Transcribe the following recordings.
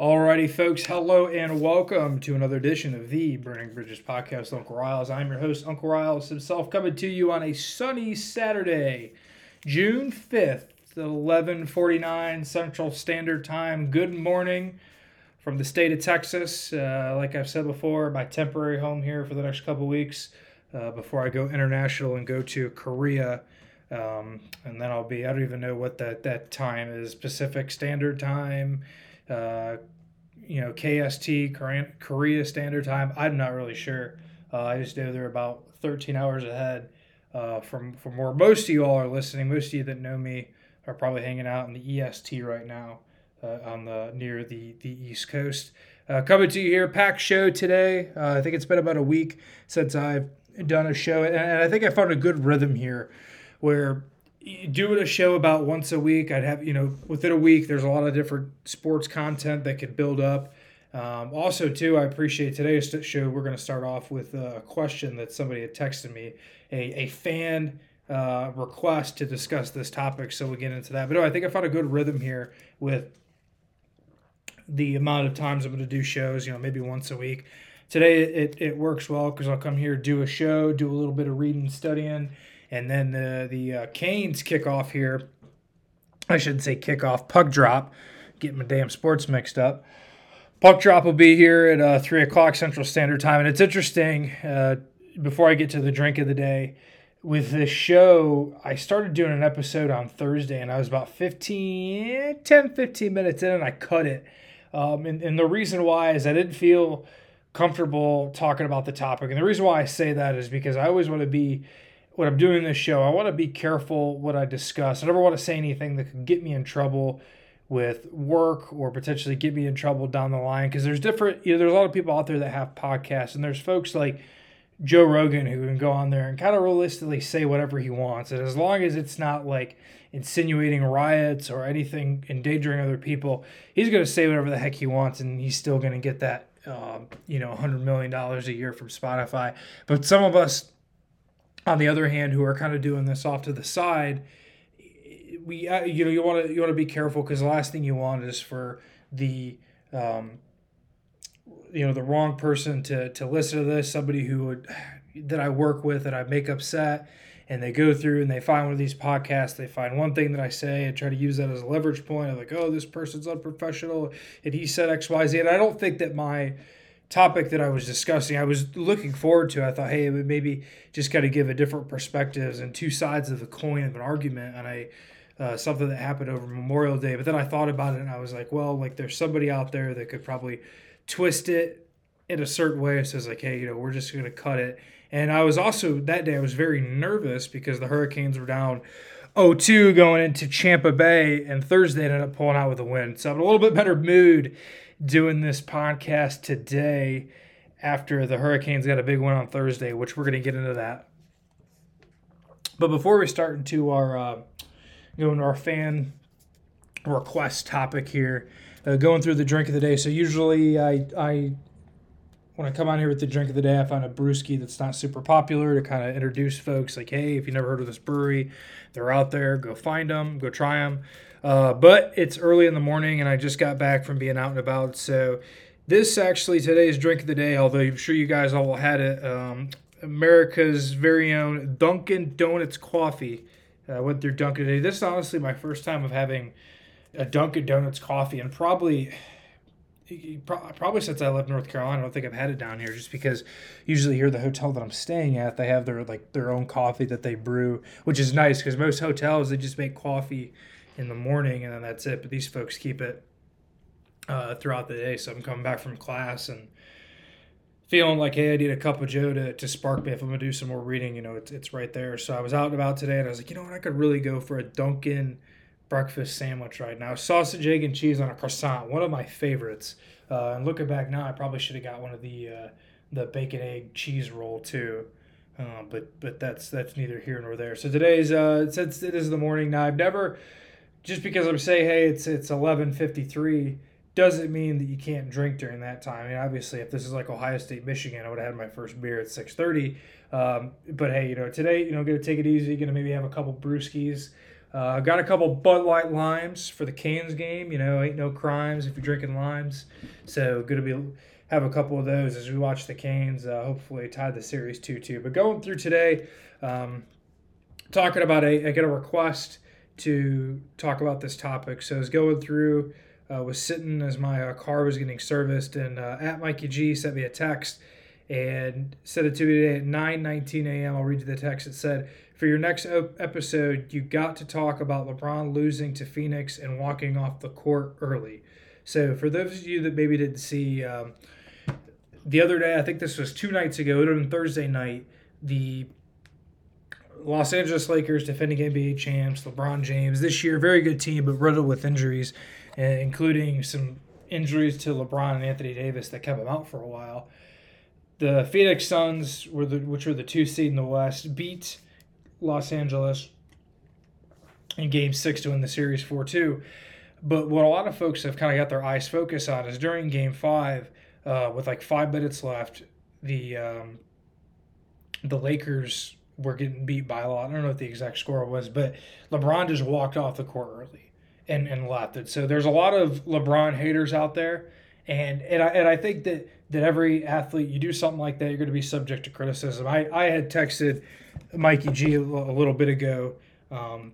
Alrighty, folks, hello and welcome to another edition of the Burning Bridges podcast. Uncle Riles, I'm your host, Uncle Riles himself, coming to you on a sunny Saturday, June 5th, 11:49 Central Standard Time. Good morning from the state of Texas. Uh, like I've said before, my temporary home here for the next couple weeks uh, before I go international and go to Korea. Um, and then I'll be, I don't even know what that, that time is Pacific Standard Time uh, you know, KST, Korea Standard Time. I'm not really sure. Uh, I just know they're about 13 hours ahead uh, from from where most of you all are listening. Most of you that know me are probably hanging out in the EST right now uh, on the near the the East Coast. Uh, coming to you here, packed show today. Uh, I think it's been about a week since I've done a show, and, and I think I found a good rhythm here, where doing a show about once a week, I'd have, you know, within a week, there's a lot of different sports content that could build up. Um, also, too, I appreciate today's show. We're going to start off with a question that somebody had texted me, a, a fan uh, request to discuss this topic. So we'll get into that. But I think I found a good rhythm here with the amount of times I'm going to do shows, you know, maybe once a week. Today, it, it works well because I'll come here, do a show, do a little bit of reading, studying and then the the uh, Canes kick off here. I shouldn't say kick off, puck drop. Getting my damn sports mixed up. Puck drop will be here at uh, three o'clock Central Standard Time, and it's interesting. Uh, before I get to the drink of the day, with this show, I started doing an episode on Thursday, and I was about 15, 10, 15 minutes in, and I cut it. Um, and, and the reason why is I didn't feel comfortable talking about the topic. And the reason why I say that is because I always want to be when I'm doing this show, I want to be careful what I discuss. I never want to say anything that could get me in trouble with work or potentially get me in trouble down the line. Because there's different, you know, there's a lot of people out there that have podcasts, and there's folks like Joe Rogan who can go on there and kind of realistically say whatever he wants. And as long as it's not like insinuating riots or anything endangering other people, he's going to say whatever the heck he wants, and he's still going to get that, um, you know, $100 million a year from Spotify. But some of us, on the other hand, who are kind of doing this off to the side, we uh, you know you want to you want to be careful because the last thing you want is for the um, you know the wrong person to to listen to this somebody who would that I work with that I make upset and they go through and they find one of these podcasts they find one thing that I say and try to use that as a leverage point of like oh this person's unprofessional and he said XYZ and I don't think that my topic that I was discussing, I was looking forward to. I thought, hey, it would maybe just kind of give a different perspectives and two sides of the coin of an argument on a uh, something that happened over Memorial Day. But then I thought about it and I was like, well, like there's somebody out there that could probably twist it in a certain way. It says like, hey, you know, we're just gonna cut it. And I was also that day I was very nervous because the Hurricanes were down 0-2 going into Tampa Bay, and Thursday ended up pulling out with a win. So I'm in a little bit better mood doing this podcast today after the Hurricanes got a big one on Thursday, which we're going to get into that. But before we start into our uh, going to our fan request topic here, uh, going through the drink of the day. So usually I I when I come on here with the drink of the day, I find a brewski that's not super popular to kind of introduce folks. Like, hey, if you never heard of this brewery, they're out there. Go find them. Go try them. Uh, but it's early in the morning, and I just got back from being out and about. So this actually today's drink of the day. Although I'm sure you guys all had it. Um, America's very own Dunkin' Donuts coffee. I went through Dunkin' today. This is honestly my first time of having a Dunkin' Donuts coffee, and probably probably since I left North Carolina, I don't think I've had it down here. Just because usually here the hotel that I'm staying at, they have their like their own coffee that they brew, which is nice because most hotels they just make coffee in the morning and then that's it. But these folks keep it uh, throughout the day. So I'm coming back from class and feeling like, hey, I need a cup of Joe to, to spark me if I'm gonna do some more reading. You know, it's it's right there. So I was out and about today and I was like, you know what, I could really go for a Dunkin' breakfast sandwich right now. Sausage, egg, and cheese on a croissant, one of my favorites. Uh, and looking back now, I probably should have got one of the uh, the bacon egg cheese roll too. Uh, but but that's that's neither here nor there. So today's uh, since it is the morning now, I've never just because I'm saying hey it's it's eleven fifty three doesn't mean that you can't drink during that time. I mean, obviously, if this is like Ohio State, Michigan, I would have had my first beer at six thirty. Um, but hey, you know, today, you know, gonna take it easy. Gonna maybe have a couple brewskis Uh, got a couple Bud Light limes for the Canes game. You know, ain't no crimes if you're drinking limes. So to be have a couple of those as we watch the Canes. Uh, hopefully tie the series two two. But going through today, um, talking about a I get a request to talk about this topic. So I was going through, uh, was sitting as my uh, car was getting serviced, and uh, at Mikey G sent me a text and sent it to me today at 9:19 a.m. I'll read you the text. It said, "For your next op- episode, you got to talk about LeBron losing to Phoenix and walking off the court early." So for those of you that maybe didn't see, um, the other day, I think this was two nights ago, it was Thursday night, the Los Angeles Lakers, defending NBA champs, LeBron James. This year, very good team, but riddled with injuries, uh, including some injuries to LeBron and Anthony Davis that kept him out for a while. The Phoenix Suns, were the, which were the two seed in the West, beat Los Angeles in Game Six to win the series four two. But what a lot of folks have kind of got their eyes focused on is during Game Five, uh, with like five minutes left, the um, the Lakers were getting beat by a lot. I don't know what the exact score was, but LeBron just walked off the court early and, and left it. So there's a lot of LeBron haters out there. And, and, I, and I think that, that every athlete, you do something like that, you're going to be subject to criticism. I, I had texted Mikey G a, little bit ago because um,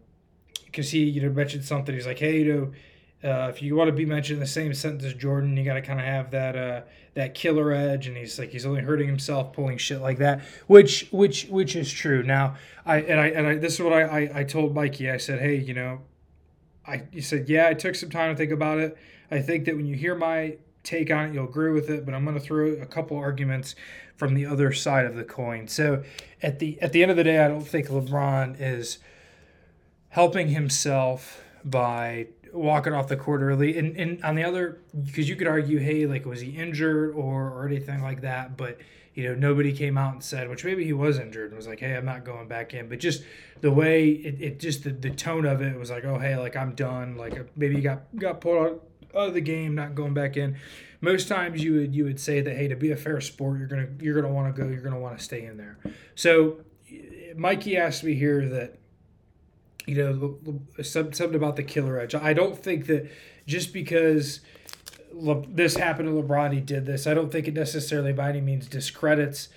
he you know mentioned something. He's like, hey, you know, uh, if you want to be mentioned in the same sentence as Jordan, you got to kind of have that uh, that killer edge. And he's like, he's only hurting himself pulling shit like that, which which which is true. Now, I and I and I this is what I I, I told Mikey. I said, hey, you know, I he said, yeah, I took some time to think about it. I think that when you hear my take on it, you'll agree with it. But I'm going to throw a couple arguments from the other side of the coin. So at the at the end of the day, I don't think LeBron is helping himself by walking off the court early. And, and on the other, because you could argue, hey, like, was he injured or, or anything like that? But, you know, nobody came out and said, which maybe he was injured and was like, hey, I'm not going back in. But just the way it, it just the, the tone of it was like, oh, hey, like, I'm done. Like, maybe he got, got pulled out of the game, not going back in. Most times you would you would say that hey to be a fair sport you're gonna you're gonna want to go you're gonna want to stay in there. So Mikey asked me here that you know, something about the killer edge. I don't think that just because Le- this happened to LeBron, he did this. I don't think it necessarily by any means discredits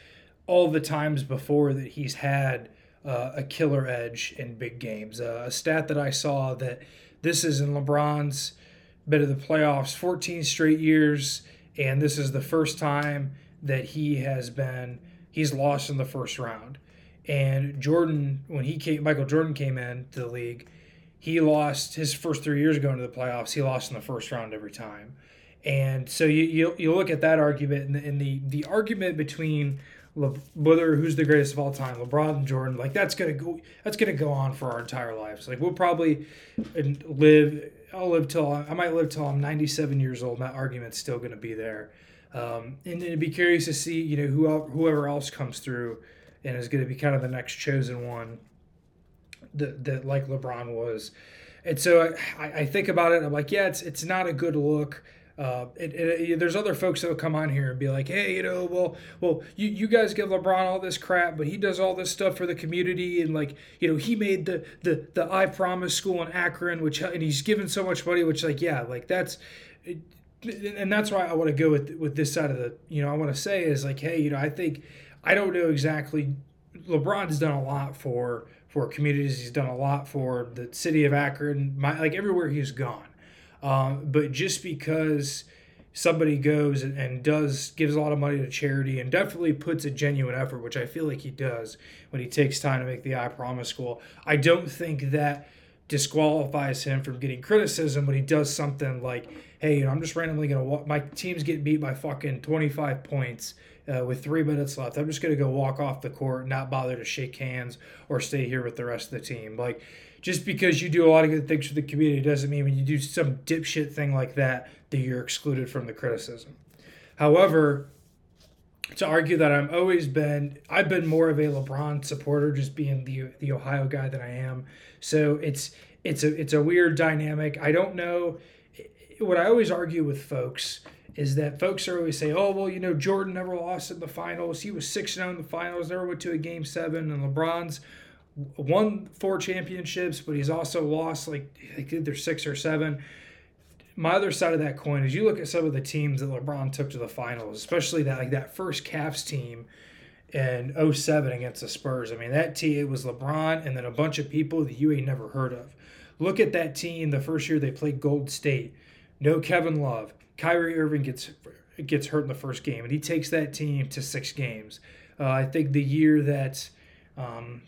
all the times before that he's had uh, a killer edge in big games. Uh, a stat that I saw that this is in LeBron's bit of the playoffs, 14 straight years, and this is the first time that he has been he's lost in the first round. And Jordan, when he came, Michael Jordan came in to the league, he lost his first three years going to the playoffs. He lost in the first round every time. And so you you, you look at that argument and the, and the, the argument between Le, whether who's the greatest of all time, LeBron and Jordan, like that's gonna go that's gonna go on for our entire lives. Like we'll probably live. I'll live till I might live till I'm 97 years old. That argument's still gonna be there. Um, and then it'd be curious to see you know who whoever else comes through and is going to be kind of the next chosen one that, that like LeBron was. And so I, I think about it. I'm like, yeah, it's it's not a good look. Uh, it, it, there's other folks that will come on here and be like, hey, you know, well, well, you, you guys give LeBron all this crap, but he does all this stuff for the community, and like, you know, he made the the the I Promise school in Akron, which and he's given so much money, which like, yeah, like that's. and that's why I want to go with with this side of the, you know, I want to say is like, hey, you know, I think I don't know exactly. LeBron's done a lot for for communities. He's done a lot for the city of Akron, my, like everywhere he's gone. Um, but just because somebody goes and, and does gives a lot of money to charity and definitely puts a genuine effort, which I feel like he does when he takes time to make the I Promise School, I don't think that disqualifies him from getting criticism when he does something like, "Hey, you know, I'm just randomly gonna walk. My team's getting beat by fucking 25 points." Uh, with three minutes left. I'm just going to go walk off the court, not bother to shake hands or stay here with the rest of the team. Like, just because you do a lot of good things for the community doesn't mean when you do some dipshit thing like that that you're excluded from the criticism. However, to argue that I'm always been I've been more of a LeBron supporter just being the the Ohio guy that I am. So it's it's a it's a weird dynamic. I don't know what I always argue with folks is that folks are always say, oh, well, you know, Jordan never lost in the finals. He was 6 0 in the finals, never went to a game seven. And LeBron's won four championships, but he's also lost like think six or seven. My other side of that coin is you look at some of the teams that LeBron took to the finals, especially that like that first Cavs team in 07 against the Spurs. I mean, that team it was LeBron and then a bunch of people that you ain't never heard of. Look at that team the first year they played Gold State. No Kevin Love. Kyrie Irving gets gets hurt in the first game, and he takes that team to six games. Uh, I think the year that um,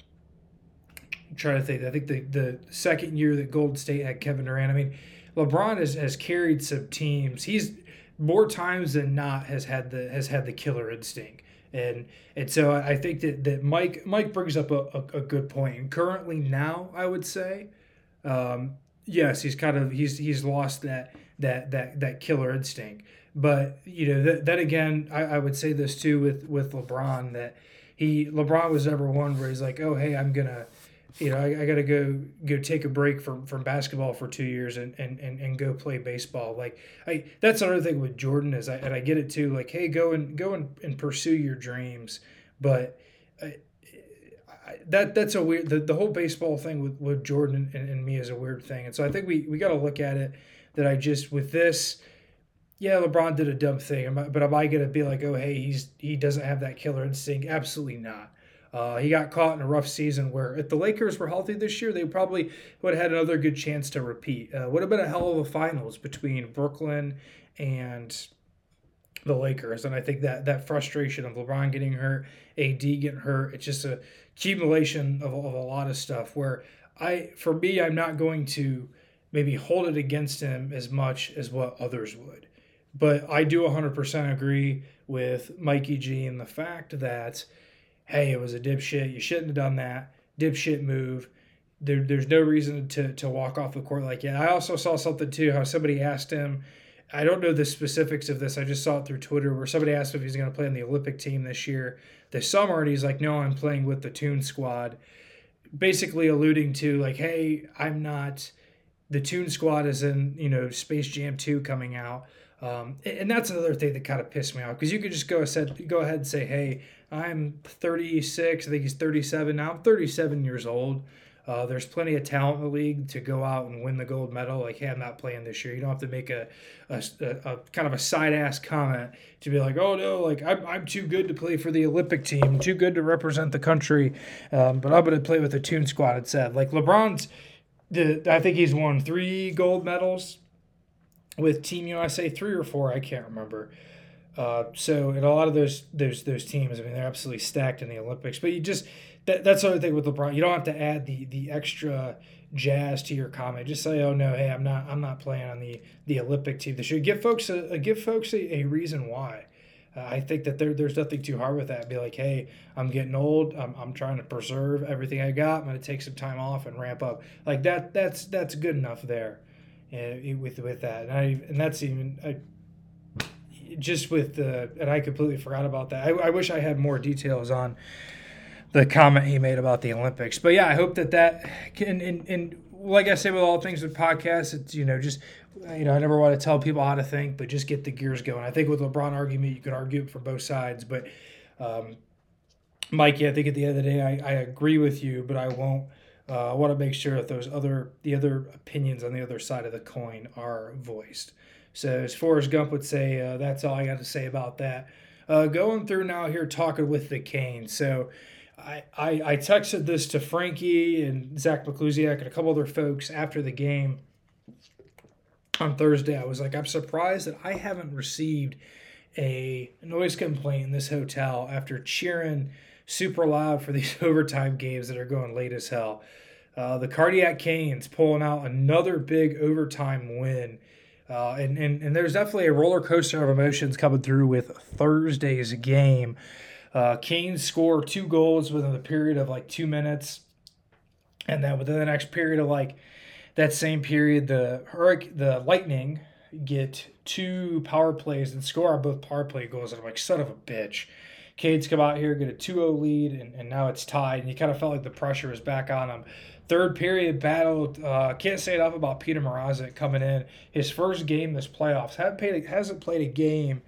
I'm trying to think. I think the, the second year that Golden State had Kevin Durant. I mean, LeBron has, has carried some teams. He's more times than not has had the has had the killer instinct. And and so I think that, that Mike Mike brings up a, a, a good point. And currently now I would say, um, yes, he's kind of he's he's lost that that that that killer instinct. But you know that, that again, I, I would say this too with with LeBron that he LeBron was never one where he's like, oh hey, I'm gonna you know, I, I got to go go take a break from, from basketball for two years and, and, and, and go play baseball. Like I, that's another thing with Jordan is I, and I get it too. Like, hey, go and go and, and pursue your dreams. But uh, I, that that's a weird. The, the whole baseball thing with, with Jordan and, and me is a weird thing. And so I think we we got to look at it that I just with this. Yeah, LeBron did a dumb thing, but am I gonna be like, oh, hey, he's he doesn't have that killer instinct? Absolutely not. Uh, he got caught in a rough season where if the Lakers were healthy this year, they probably would have had another good chance to repeat. Uh, would have been a hell of a finals between Brooklyn and the Lakers. And I think that that frustration of LeBron getting hurt, AD getting hurt, it's just a accumulation of, of a lot of stuff where I, for me, I'm not going to maybe hold it against him as much as what others would. But I do 100% agree with Mikey G and the fact that – hey, it was a dipshit. You shouldn't have done that. Dipshit move. There, there's no reason to, to walk off the court like that. I also saw something too, how somebody asked him, I don't know the specifics of this. I just saw it through Twitter where somebody asked if he's going to play in the Olympic team this year, this summer. And he's like, no, I'm playing with the Tune Squad. Basically alluding to like, hey, I'm not, the Tune Squad is in, you know, Space Jam 2 coming out. Um, and that's another thing that kind of pissed me off because you could just go ahead, go ahead and say, hey, I'm 36. I think he's 37 now. I'm 37 years old. Uh, there's plenty of talent in the league to go out and win the gold medal. Like, hey, I'm not playing this year. You don't have to make a, a, a, a kind of a side ass comment to be like, oh no, like I'm, I'm too good to play for the Olympic team, too good to represent the country, um, but I'm going to play with the Tune Squad instead. Like LeBron's, the, I think he's won three gold medals with Team USA, three or four, I can't remember. Uh, so in a lot of those those those teams, I mean, they're absolutely stacked in the Olympics. But you just that, that's the other thing with LeBron. You don't have to add the the extra jazz to your comment. Just say, "Oh no, hey, I'm not I'm not playing on the the Olympic team this year." Give folks a, give folks a, a reason why. Uh, I think that there, there's nothing too hard with that. Be like, hey, I'm getting old. I'm, I'm trying to preserve everything I got. I'm going to take some time off and ramp up. Like that. That's that's good enough there, uh, with with that. And I and that's even. I, just with the, and I completely forgot about that. I, I wish I had more details on the comment he made about the Olympics. But yeah, I hope that that can, and, and like I say with all things with podcasts, it's, you know, just, you know, I never want to tell people how to think, but just get the gears going. I think with LeBron argument, you could argue it from both sides, but, um, Mikey, I think at the end of the day, I, I agree with you, but I won't. Uh, I want to make sure that those other the other opinions on the other side of the coin are voiced. So, as Forrest Gump would say, uh, that's all I got to say about that. Uh, going through now here, talking with the Canes. So, I, I, I texted this to Frankie and Zach McClusiak and a couple other folks after the game on Thursday. I was like, I'm surprised that I haven't received a noise complaint in this hotel after cheering super loud for these overtime games that are going late as hell. Uh, the Cardiac Canes pulling out another big overtime win uh, and, and, and there's definitely a roller coaster of emotions coming through with Thursday's game. Uh, Canes score two goals within the period of like two minutes. And then within the next period of like that same period, the Hurricane, the Lightning get two power plays and score on both power play goals. And I'm like, son of a bitch. Canes come out here, get a 2 0 lead, and, and now it's tied. And you kind of felt like the pressure was back on them. Third period battle. Uh, can't say enough about Peter Mrazek coming in. His first game this playoffs. Haven't played, hasn't played a game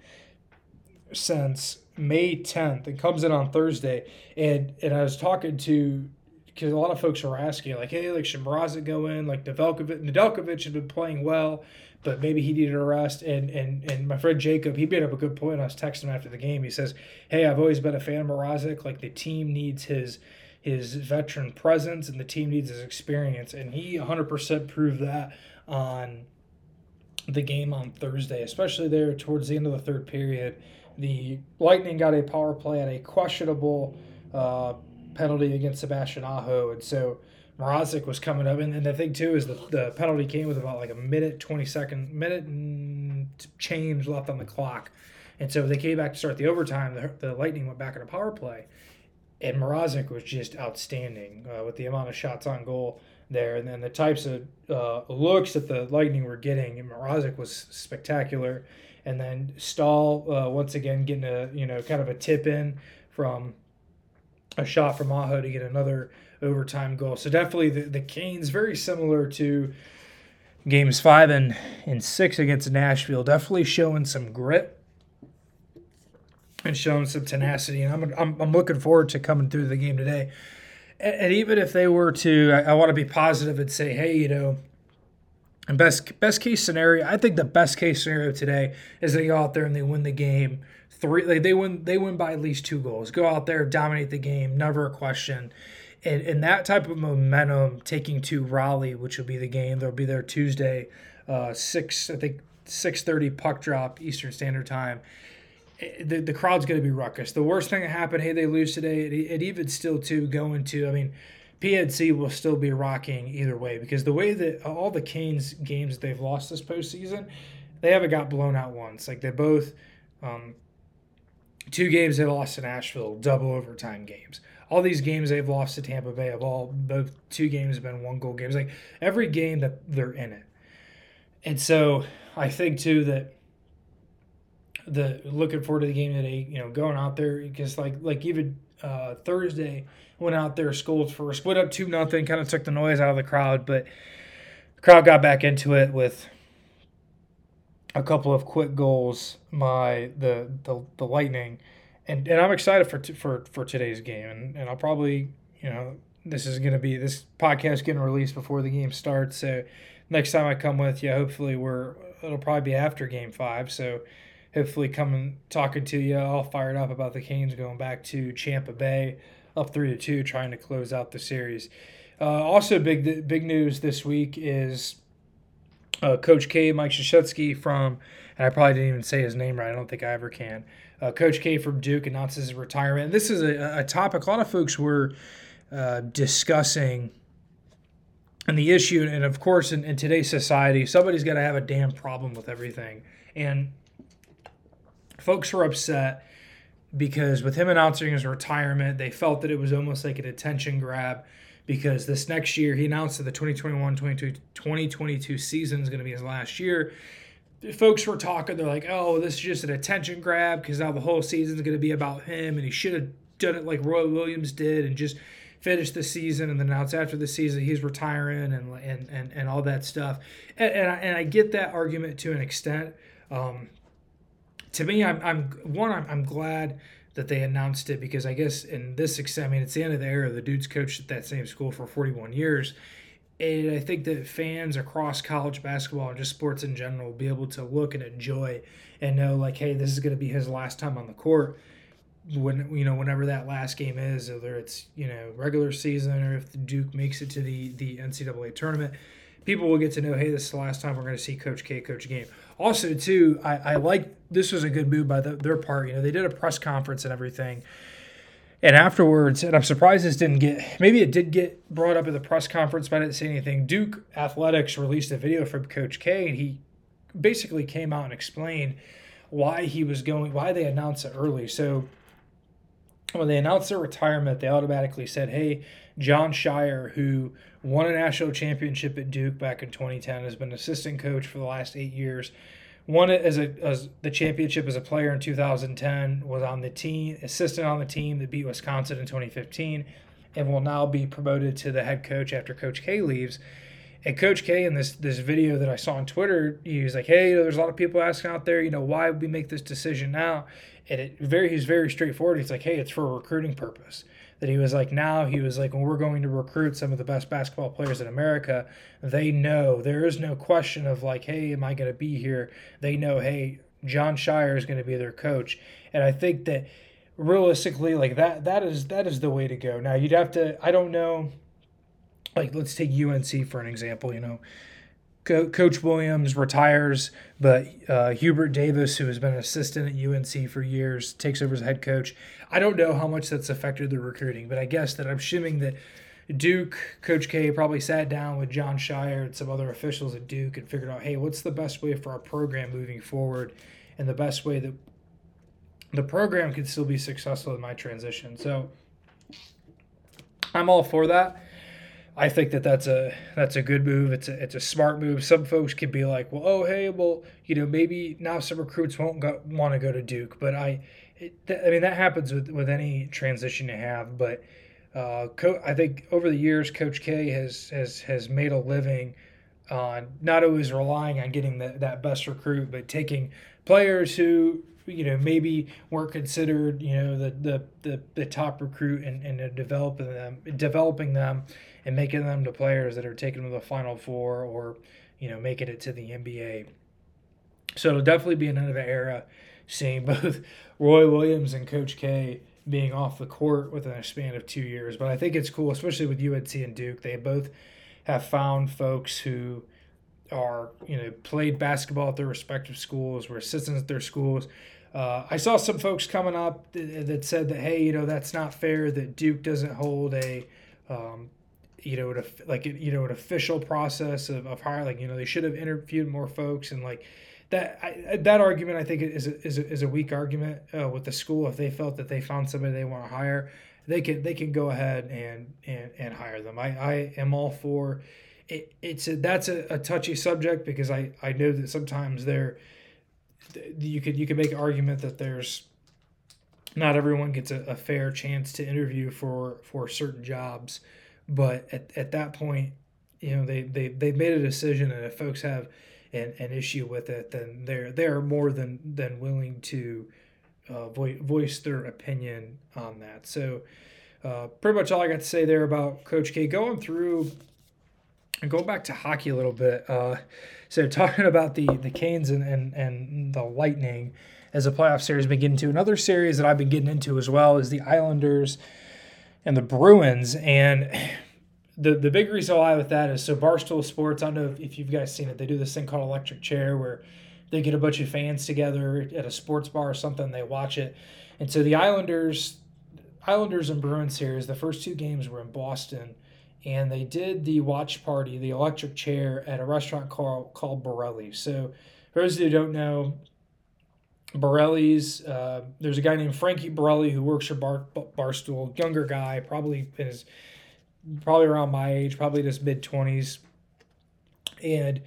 since May 10th and comes in on Thursday. And and I was talking to because a lot of folks are asking, like, hey, like, should Mrazek go in? Like, Nedeljkovic, Nedeljkovic had been playing well, but maybe he needed a rest. And, and, and my friend Jacob, he made up a good point. I was texting him after the game. He says, hey, I've always been a fan of Mrazek. Like, the team needs his his veteran presence and the team needs his experience. And he 100% proved that on the game on Thursday, especially there towards the end of the third period. The Lightning got a power play at a questionable uh, penalty against Sebastian Aho, and so Mrazek was coming up. And, and the thing too is the, the penalty came with about like a minute, twenty second minute change left on the clock, and so they came back to start the overtime. The, the Lightning went back in a power play, and Mrazek was just outstanding uh, with the amount of shots on goal there, and then the types of uh, looks that the Lightning were getting. And Mrazek was spectacular, and then Staal uh, once again getting a you know kind of a tip in from a shot from Aho to get another overtime goal. So definitely the the Canes very similar to games five and and six against Nashville. Definitely showing some grit and showing some tenacity, and I'm I'm, I'm looking forward to coming through the game today and even if they were to, I, I want to be positive and say, hey, you know, and best best case scenario, I think the best case scenario today is they go out there and they win the game three. Like they win they win by at least two goals. Go out there, dominate the game, never a question. And, and that type of momentum taking to Raleigh, which will be the game, they'll be there Tuesday, uh, six I think six thirty puck drop Eastern Standard Time the, the crowd's going to be ruckus. The worst thing that happened, hey, they lose today. It, it even still to go into, I mean, PNC will still be rocking either way because the way that all the Canes games they've lost this postseason, they haven't got blown out once. Like they both, um, two games they lost to Nashville, double overtime games. All these games they've lost to Tampa Bay have all both two games have been one goal games. Like every game that they're in it, and so I think too that the looking forward to the game today. You know, going out there because like like even uh, Thursday went out there, scored first, split up two nothing, kind of took the noise out of the crowd, but the crowd got back into it with a couple of quick goals my the the, the Lightning, and and I'm excited for t- for for today's game, and and I'll probably you know this is to be this podcast getting released before the game starts, so next time I come with you, hopefully we're it'll probably be after game five, so hopefully coming talking to you all fired up about the Canes going back to Champa Bay up three to two trying to close out the series. Uh, also big big news this week is uh, Coach K Mike Krzyzewski from and I probably didn't even say his name right. I don't think I ever can. Uh, Coach K from Duke announces his retirement. And this is a, a topic a lot of folks were uh, discussing and the issue and of course in, in today's society somebody's got to have a damn problem with everything and folks were upset because with him announcing his retirement, they felt that it was almost like an attention grab because this next year he announced that the 2021 2022 season is going to be his last year. Folks were talking, they're like, oh, this is just an attention grab because now the whole season is going to be about him and he should have done it like Roy Williams did and just finished the season and then announced after the season he's retiring and and, and, and all that stuff. And, and, I, and I get that argument to an extent. Um, to me, I'm, I'm one. I'm, I'm glad that they announced it because I guess in this I mean, it's the end of the era. The dude's coached at that same school for 41 years. And I think that fans across college basketball and just sports in general will be able to look and enjoy and know, like, hey, this is going to be his last time on the court. When you know, whenever that last game is, whether it's you know regular season or if Duke makes it to the the NCAA tournament, people will get to know, hey, this is the last time we're going to see Coach K coach a game. Also too I, I like this was a good move by the, their part you know they did a press conference and everything. And afterwards and i'm surprised this didn't get maybe it did get brought up at the press conference but i didn't say anything. Duke athletics released a video from coach k and he basically came out and explained why he was going why they announced it early. So when they announced their retirement they automatically said hey Jon Scheyer, who won a national championship at Duke back in 2010, has been assistant coach for the last eight years. Won it as a as the championship as a player in 2010. Was on the team, assistant on the team that beat Wisconsin in 2015, and will now be promoted to the head coach after Coach K leaves. And Coach K in this this video that I saw on Twitter, he was like, "Hey, you know, there's a lot of people asking out there, you know, why we make this decision now?" And it very he's very straightforward. He's like, "Hey, it's for a recruiting purpose." that he was like now he was like when we're going to recruit some of the best basketball players in America, they know there is no question of like, hey, am I going to be here? They know, hey, Jon Scheyer is going to be their coach, and I think that realistically, like that that is that is the way to go. Now you'd have to. I don't know. Like let's take UNC for an example. You know, Co- Coach Williams retires, but uh, Hubert Davis, who has been an assistant at UNC for years, takes over as head coach. I don't know how much that's affected the recruiting, but I guess that I'm assuming that Duke, Coach K probably sat down with Jon Scheyer and some other officials at Duke and figured out, hey, what's the best way for our program moving forward and the best way that the program can still be successful in my transition. So I'm all for that. I think that that's a that's a good move. It's a it's a smart move. Some folks can be like, well, oh hey, well you know maybe now some recruits won't go, want to go to Duke, but I, it, I mean that happens with with any transition you have. But uh, co- I think over the years, Coach K has has has made a living on not always relying on getting the, that best recruit, but taking players who you know maybe weren't considered you know the the the, the top recruit and, and developing them developing them and making them to players that are taking them to the final four or you know making it to the NBA. So it'll definitely be another era seeing both Roy Williams and Coach K being off the court within a span of two years. But I think it's cool, especially with UNC and Duke. They both have found folks who are you know played basketball at their respective schools, were assistants at their schools. Uh, I saw some folks coming up that said that hey, you know that's not fair that Duke doesn't hold a um, you know, an, like you know, an official process of, of hiring. You know, they should have interviewed more folks and like that. I, that argument I think is a, is a, is a weak argument uh, with the school. If they felt that they found somebody they want to hire, they can they can go ahead and and, and hire them. I, I am all for. It, it's a, that's a, a touchy subject because I, I know that sometimes there you could you could make an argument that there's not everyone gets a, a fair chance to interview for for certain jobs but at, at that point, you know, they, they, they've made a decision, and if folks have an, an issue with it, then they're, they're more than, than willing to uh, vo- voice their opinion on that. So, uh, pretty much all I got to say there about Coach K. Going through and going back to hockey a little bit. Uh, so, talking about the, the Canes and, and, and the Lightning as a playoff series, been getting to another series that I've been getting into as well is the Islanders and the Bruins. And the the big reason why with that is so Barstool Sports. I don't know if, you've guys seen it. They do this thing called Electric Chair where they get a bunch of fans together at a sports bar or something. They watch it, and so the Islanders, Islanders and Bruins series. The first two games were in Boston, and they did the watch party, the Electric Chair, at a restaurant called called Borrelli. So for those who don't know, Borrelli's. Uh, there's a guy named Frankie Borrelli who works for Bar, Barstool, younger guy, probably is probably around my age, probably in his mid twenties, and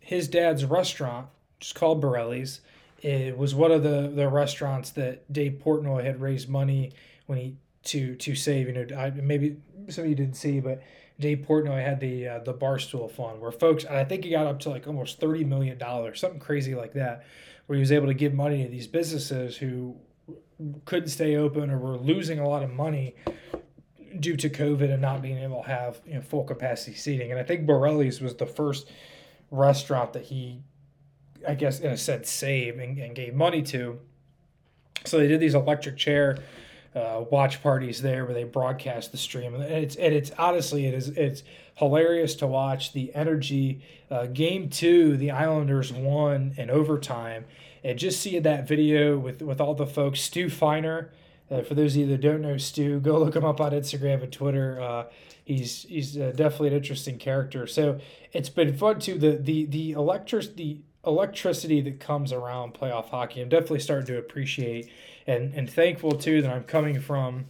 his dad's restaurant, just called Borrelli's, it was one of the the restaurants that Dave Portnoy had raised money when he to to save. You know, I, maybe some of you didn't see, but Dave Portnoy had the uh, the Barstool Fund, where folks, I think he got up to like almost thirty million dollars, something crazy like that where he was able to give money to these businesses who couldn't stay open or were losing a lot of money due to COVID and not being able to have you know, full capacity seating. And I think Borrelli's was the first restaurant that he, I guess, in a sense, saved and, and gave money to. So they did these electric chair uh, watch parties there where they broadcast the stream, and it's and it's honestly it is it's hilarious to watch the energy. Uh, game two, the Islanders won in overtime, and just see that video with with all the folks. Stu Feiner, uh, for those of you that don't know Stu, go look him up on Instagram and Twitter. Uh, he's he's uh, definitely an interesting character. So it's been fun too. The the the electric the electricity that comes around playoff hockey. I'm definitely starting to appreciate and and thankful too that I'm coming from,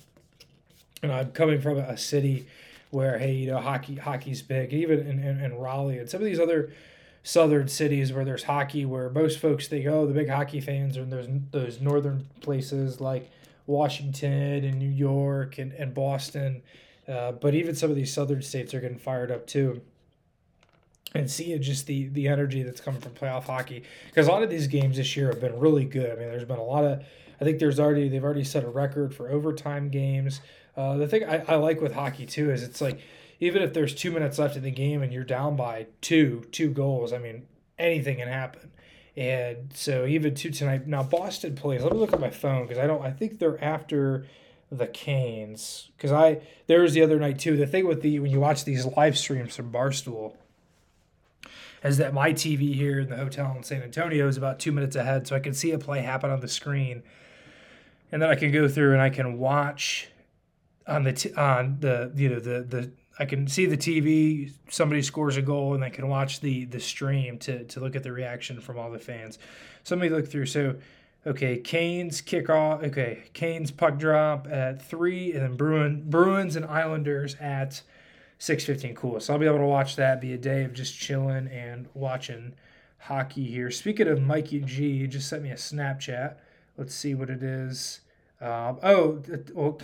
and I'm coming from a city where hey you know hockey hockey's big even in, in, in Raleigh and some of these other southern cities where there's hockey where most folks think oh the big hockey fans are in those those northern places like Washington and New York and, and Boston uh, but even some of these southern states are getting fired up too and seeing just the the energy that's coming from playoff hockey because a lot of these games this year have been really good. I mean, there's been a lot of I think there's already they've already set a record for overtime games. Uh, the thing I, I like with hockey too is it's like even if there's two minutes left in the game and you're down by two two goals, I mean anything can happen. And so even two tonight. Now Boston plays. Let me look at my phone because I don't. I think they're after the Canes because I there was the other night too. The thing with the when you watch these live streams from Barstool is that my TV here in the hotel in San Antonio is about two minutes ahead, so I can see a play happen on the screen, and then I can go through and I can watch on the t- on the you know the the I can see the TV. Somebody scores a goal, and I can watch the the stream to to look at the reaction from all the fans. So let me look through. So, okay, Canes kick off. Okay, Canes puck drop at three, and then Bruin Bruins and Islanders at six fifteen. Cool. So I'll be able to watch that. Be a day of just chilling and watching hockey here. Speaking of Mikey G, he just sent me a Snapchat. Let's see what it is. Um, oh, well,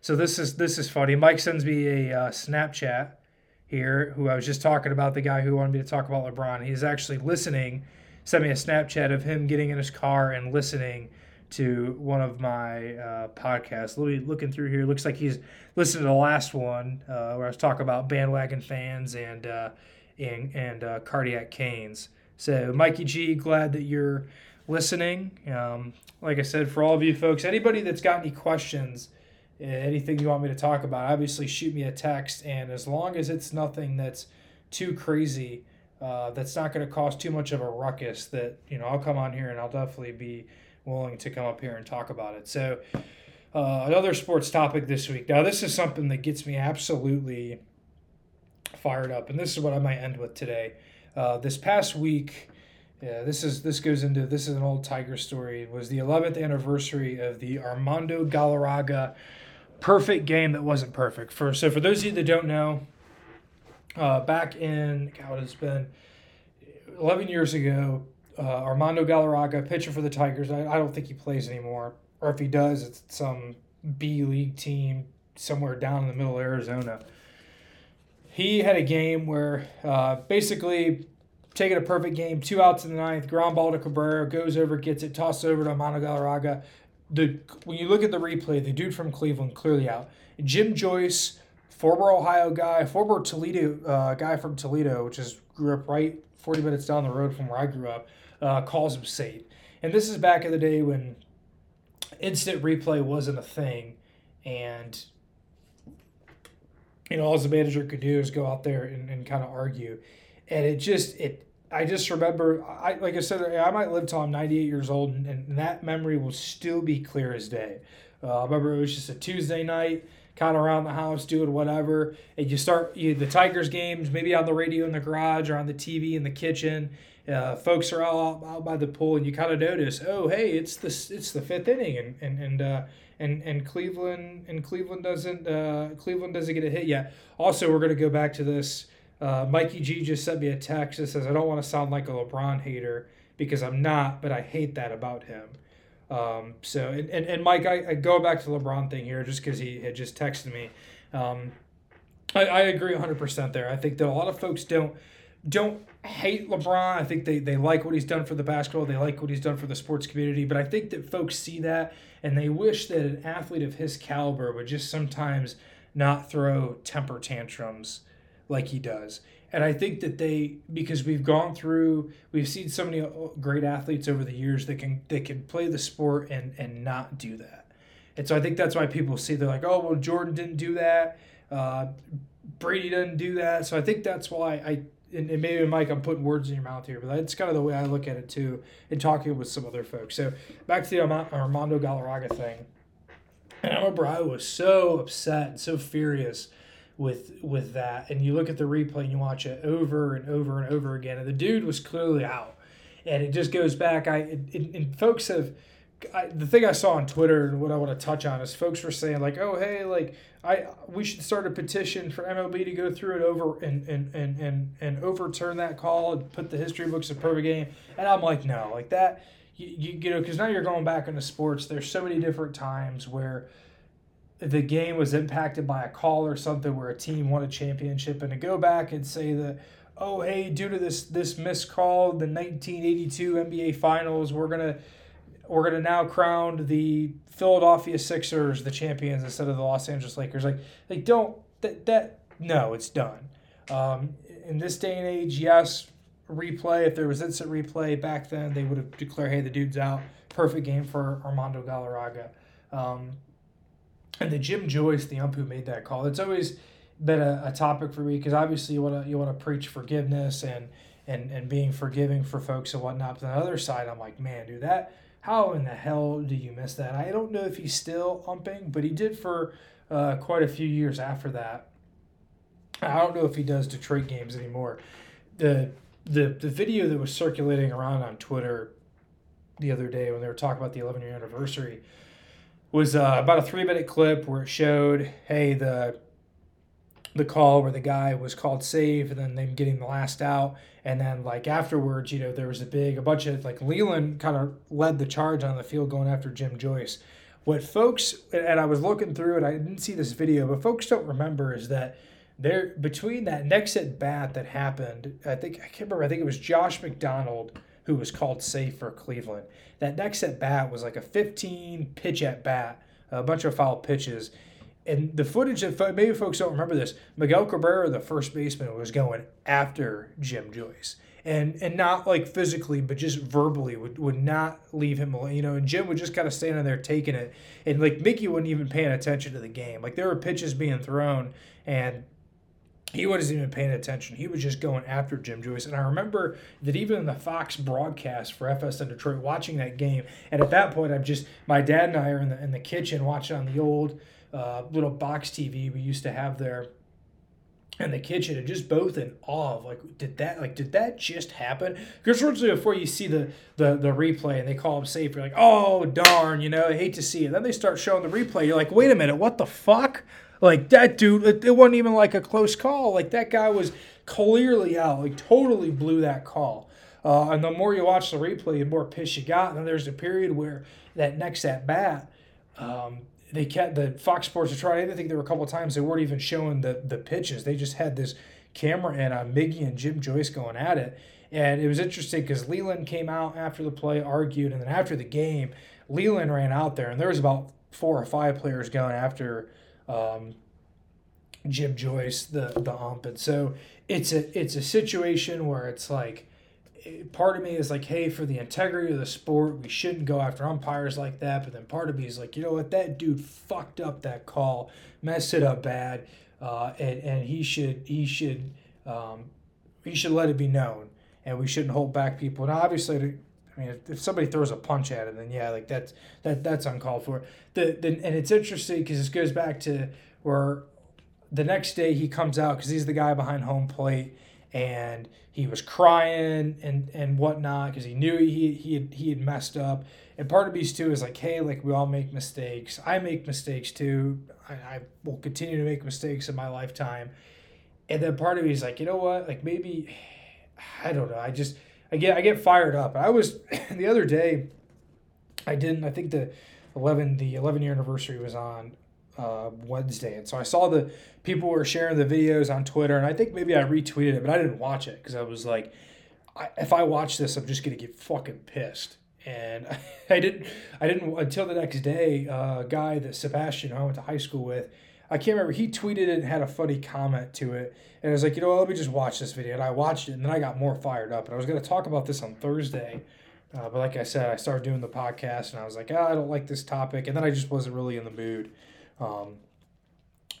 so this is this is funny. Mike sends me a uh, Snapchat here. Who I was just talking about, the guy who wanted me to talk about LeBron. He's actually listening. Sent me a Snapchat of him getting in his car and listening to one of my uh, podcasts. Looking through here, looks like he's listened to the last one uh, where I was talking about bandwagon fans and uh, and, and uh, cardiac canes. So, Mikey G, glad that you're listening. Um, like I said, for all of you folks, anybody that's got any questions, eh, anything you want me to talk about, obviously shoot me a text. And as long as it's nothing that's too crazy, uh, that's not going to cause too much of a ruckus, that you know, I'll come on here and I'll definitely be willing to come up here and talk about it. So, uh, another sports topic this week. Now, this is something that gets me absolutely fired up, and this is what I might end with today. Uh, this past week, yeah, this is this goes into this is an old Tiger story. It was the 11th anniversary of the Armando Galarraga perfect game that wasn't perfect. For so for those of you that don't know, uh, back in God, it's been 11 years ago. Uh, Armando Galarraga, pitcher for the Tigers. I, I don't think he plays anymore, or if he does, it's some B League team somewhere down in the middle of Arizona. He had a game where uh, basically taking a perfect game, two outs in the ninth, ground ball to Cabrera, goes over, gets it, tossed over to Armando Galarraga. The when you look at the replay, the dude from Cleveland clearly out. Jim Joyce, former Ohio guy, former Toledo uh, guy from Toledo, which is grew up right 40 minutes down the road from where I grew up, uh, calls him safe. And this is back in the day when instant replay wasn't a thing, and you know all the manager could do is go out there and, and kind of argue and it just it I just remember I like I said I might live till I'm 98 years old and, and that memory will still be clear as day. Uh, I remember it was just a Tuesday night, kind of around the house doing whatever, and you start you, the Tigers games maybe on the radio in the garage or on the TV in the kitchen. Uh, folks are all out, out by the pool, and you kind of notice, oh hey, it's the it's the fifth inning, and and and uh, and and Cleveland and Cleveland doesn't uh, Cleveland doesn't get a hit yet. Also, we're gonna go back to this uh, Mikey G just sent me a text that says, I don't want to sound like a LeBron hater because I'm not, but I hate that about him. Um, so, and, and, and Mike, I, I go back to the LeBron thing here just because he had just texted me. Um, I, I agree 100% there. I think that a lot of folks don't don't hate LeBron. I think they, they like what he's done for the basketball. They like what he's done for the sports community. But I think that folks see that and they wish that an athlete of his caliber would just sometimes not throw temper tantrums like he does. And I think that they because we've gone through we've seen so many uh, great athletes over the years that can they can play the sport and and not do that. And so I think that's why people see they're like, oh well, Jordan didn't do that, uh, Brady doesn't do that. So I think that's why I and, and maybe Mike, I'm putting words in your mouth here, but that's kind of the way I look at it too, and talking with some other folks. So back to the Armando Galarraga thing. And I remember I was so upset and so furious with with that and you look at the replay and you watch it over and over and over again and the dude was clearly out and it just goes back i and, folks have I, the thing I saw on Twitter and what I want to touch on is folks were saying like, oh hey, like I we should start a petition for MLB to go through it over and and, and, and, and overturn that call and put the history books of perfect game. And I'm like, no, like that you, you, you know, because now you're going back into sports. There's so many different times where the game was impacted by a call or something where a team won a championship and to go back and say that oh hey due to this this missed call the 1982 nba finals we're gonna we're to now crown the Philadelphia Sixers the champions instead of the Los Angeles Lakers. Like, like don't that that no, it's done. Um, in this day and age, yes, replay. If there was instant replay back then, they would have declared, "Hey, the dude's out." Perfect game for Armando Galarraga. Um, and the Jim Joyce, the ump who made that call, it's always been a, a topic for me because obviously you want to you want to preach forgiveness and and and being forgiving for folks and whatnot. But on the other side, I'm like, man, dude, that how in the hell do you miss that? I don't know if he's still umping, but he did for uh, quite a few years after that. I don't know if he does Detroit games anymore. The the the video that was circulating around on Twitter the other day when they were talking about the 11 year anniversary was uh, about a three minute clip where it showed, hey, the the call where the guy was called safe and then them getting the last out. And then like afterwards you know there was a big a bunch of like leyland kind of led the charge on the field going after jim joyce. What folks and i was looking through it i didn't see this video but folks don't remember is that there between that next at bat that happened i think i can't remember i think it was josh mcdonald who was called safe for cleveland that next at bat was like a 15 pitch at bat a bunch of foul pitches and the footage that maybe folks don't remember this, Miguel Cabrera, the first baseman, was going after Jim Joyce. And, and not like physically, but just verbally would, would not leave him alone. You know, and Jim would just kind of standing there taking it. And like Miggy wasn't even paying attention to the game. Like there were pitches being thrown and he wasn't even paying attention. He was just going after Jim Joyce. And I remember that even in the Fox broadcast for FSN Detroit, watching that game, and at that point, I'm just my dad and I are in the in the kitchen watching on the old uh, little box TV we used to have there in the kitchen and just both in awe of like did that like did that just happen because shortly before you see the, the the replay and they call him safe you're like oh darn you know i hate to see it then they start showing the replay you're like wait a minute what the fuck like that dude it, wasn't even like a close call like that guy was clearly out like totally blew that call uh, and the more you watch the replay the more pissed you got and then there's a period where that next at bat um, they kept the Fox Sports are trying. I think there were a couple times they weren't even showing the the pitches. They just had this camera and uh, Miggy and Jim Joyce going at it. And it was interesting because Leyland came out after the play, argued, and then after the game, Leyland ran out there, and there was about four or five players going after um, Jim Joyce, the the ump. And so it's a it's a situation where it's like part of me is like, hey, for the integrity of the sport, we shouldn't go after umpires like that. But then part of me is like, you know what, that dude fucked up that call, messed it up bad, uh, and and he should he should um, he should let it be known, and we shouldn't hold back people. And obviously, I mean, if, if somebody throws a punch at him, then yeah, like that's that that's uncalled for. The, the and it's interesting because this goes back to where the next day he comes out because he's the guy behind home plate and he was crying and and whatnot because he knew he he had, he had messed up. And part of me too is like, hey, like we all make mistakes. I make mistakes too. I, I will continue to make mistakes in my lifetime. And then part of me is like, you know what? Like maybe I don't know. I just I get I get fired up. I was the other day. I didn't. I think the eleven the eleven year anniversary was on uh, Wednesday, and so I saw the people were sharing the videos on Twitter, and I think maybe I retweeted it, but I didn't watch it because I was like, I, if I watch this, I'm just gonna get fucking pissed. And I didn't, I didn't until the next day. Uh, a guy that Sebastian I went to high school with, I can't remember. He tweeted it and had a funny comment to it, and I was like, you know, what, let me just watch this video. And I watched it, and then I got more fired up. And I was gonna talk about this on Thursday. Uh, but like I said, I started doing the podcast and I was like, oh, I don't like this topic. And then I just wasn't really in the mood um,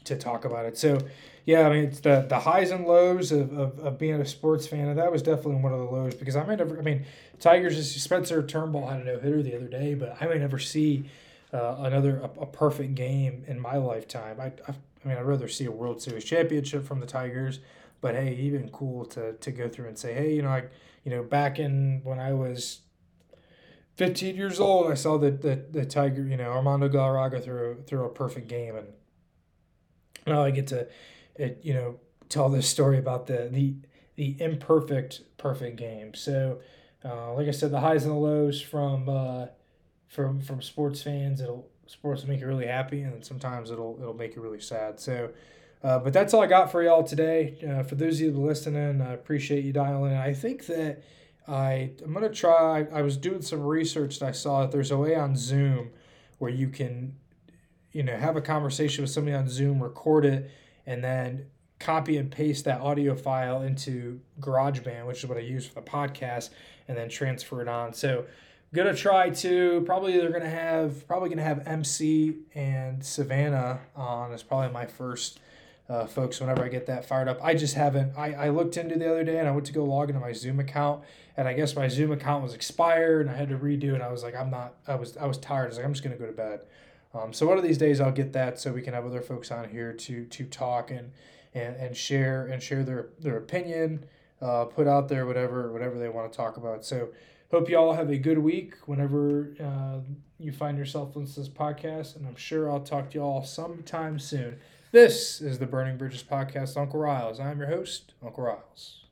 to talk about it. So, yeah, I mean, it's the, the highs and lows of, of, of being a sports fan, and that was definitely one of the lows because I might never, I mean, Tigers, Spencer Turnbull had a no hitter the other day, but I may never see uh, another, a, a, perfect game in my lifetime. I, I, I mean, I'd rather see a World Series championship from the Tigers, but hey, even cool to, to go threw and say, hey, you know, I, you know, back in when I was 15 years old, I saw the, the, the Tiger, you know, Armando Galarraga threw, through a perfect game. And now I get to, it, you know, tell this story about the, the, the imperfect, perfect game. So, uh, like I said, the highs and the lows from, uh, from, from sports fans, it'll, sports will make you really happy. And sometimes it'll, it'll make you really sad. So, uh, but that's all I got for y'all today. Uh, for those of you listening, I appreciate you dialing in. I think that, I I'm gonna try. I, was doing some research and I saw that there's a way on Zoom where you can, you know, have a conversation with somebody on Zoom, record it, and then copy and paste that audio file into GarageBand, which is what I use for the podcast, and then transfer it on. So gonna try to probably they're gonna have probably gonna have MC and Savannah on as probably my first uh, folks whenever I get that fired up. I just haven't. I, I looked into the other day and I went to go log into my Zoom account and I guess my Zoom account was expired and I had to redo it. And I was like, I'm not. I was I was tired. I was like, I'm just gonna go to bed. Um, so one of these days I'll get that so we can have other folks on here to to talk and and, and share and share their their opinion, uh, put out there whatever whatever they want to talk about. So hope you all have a good week whenever uh, you find yourself listening to this podcast, and I'm sure I'll talk to you all sometime soon. This is the Burning Bridges podcast, Uncle Riles. I'm your host, Uncle Riles.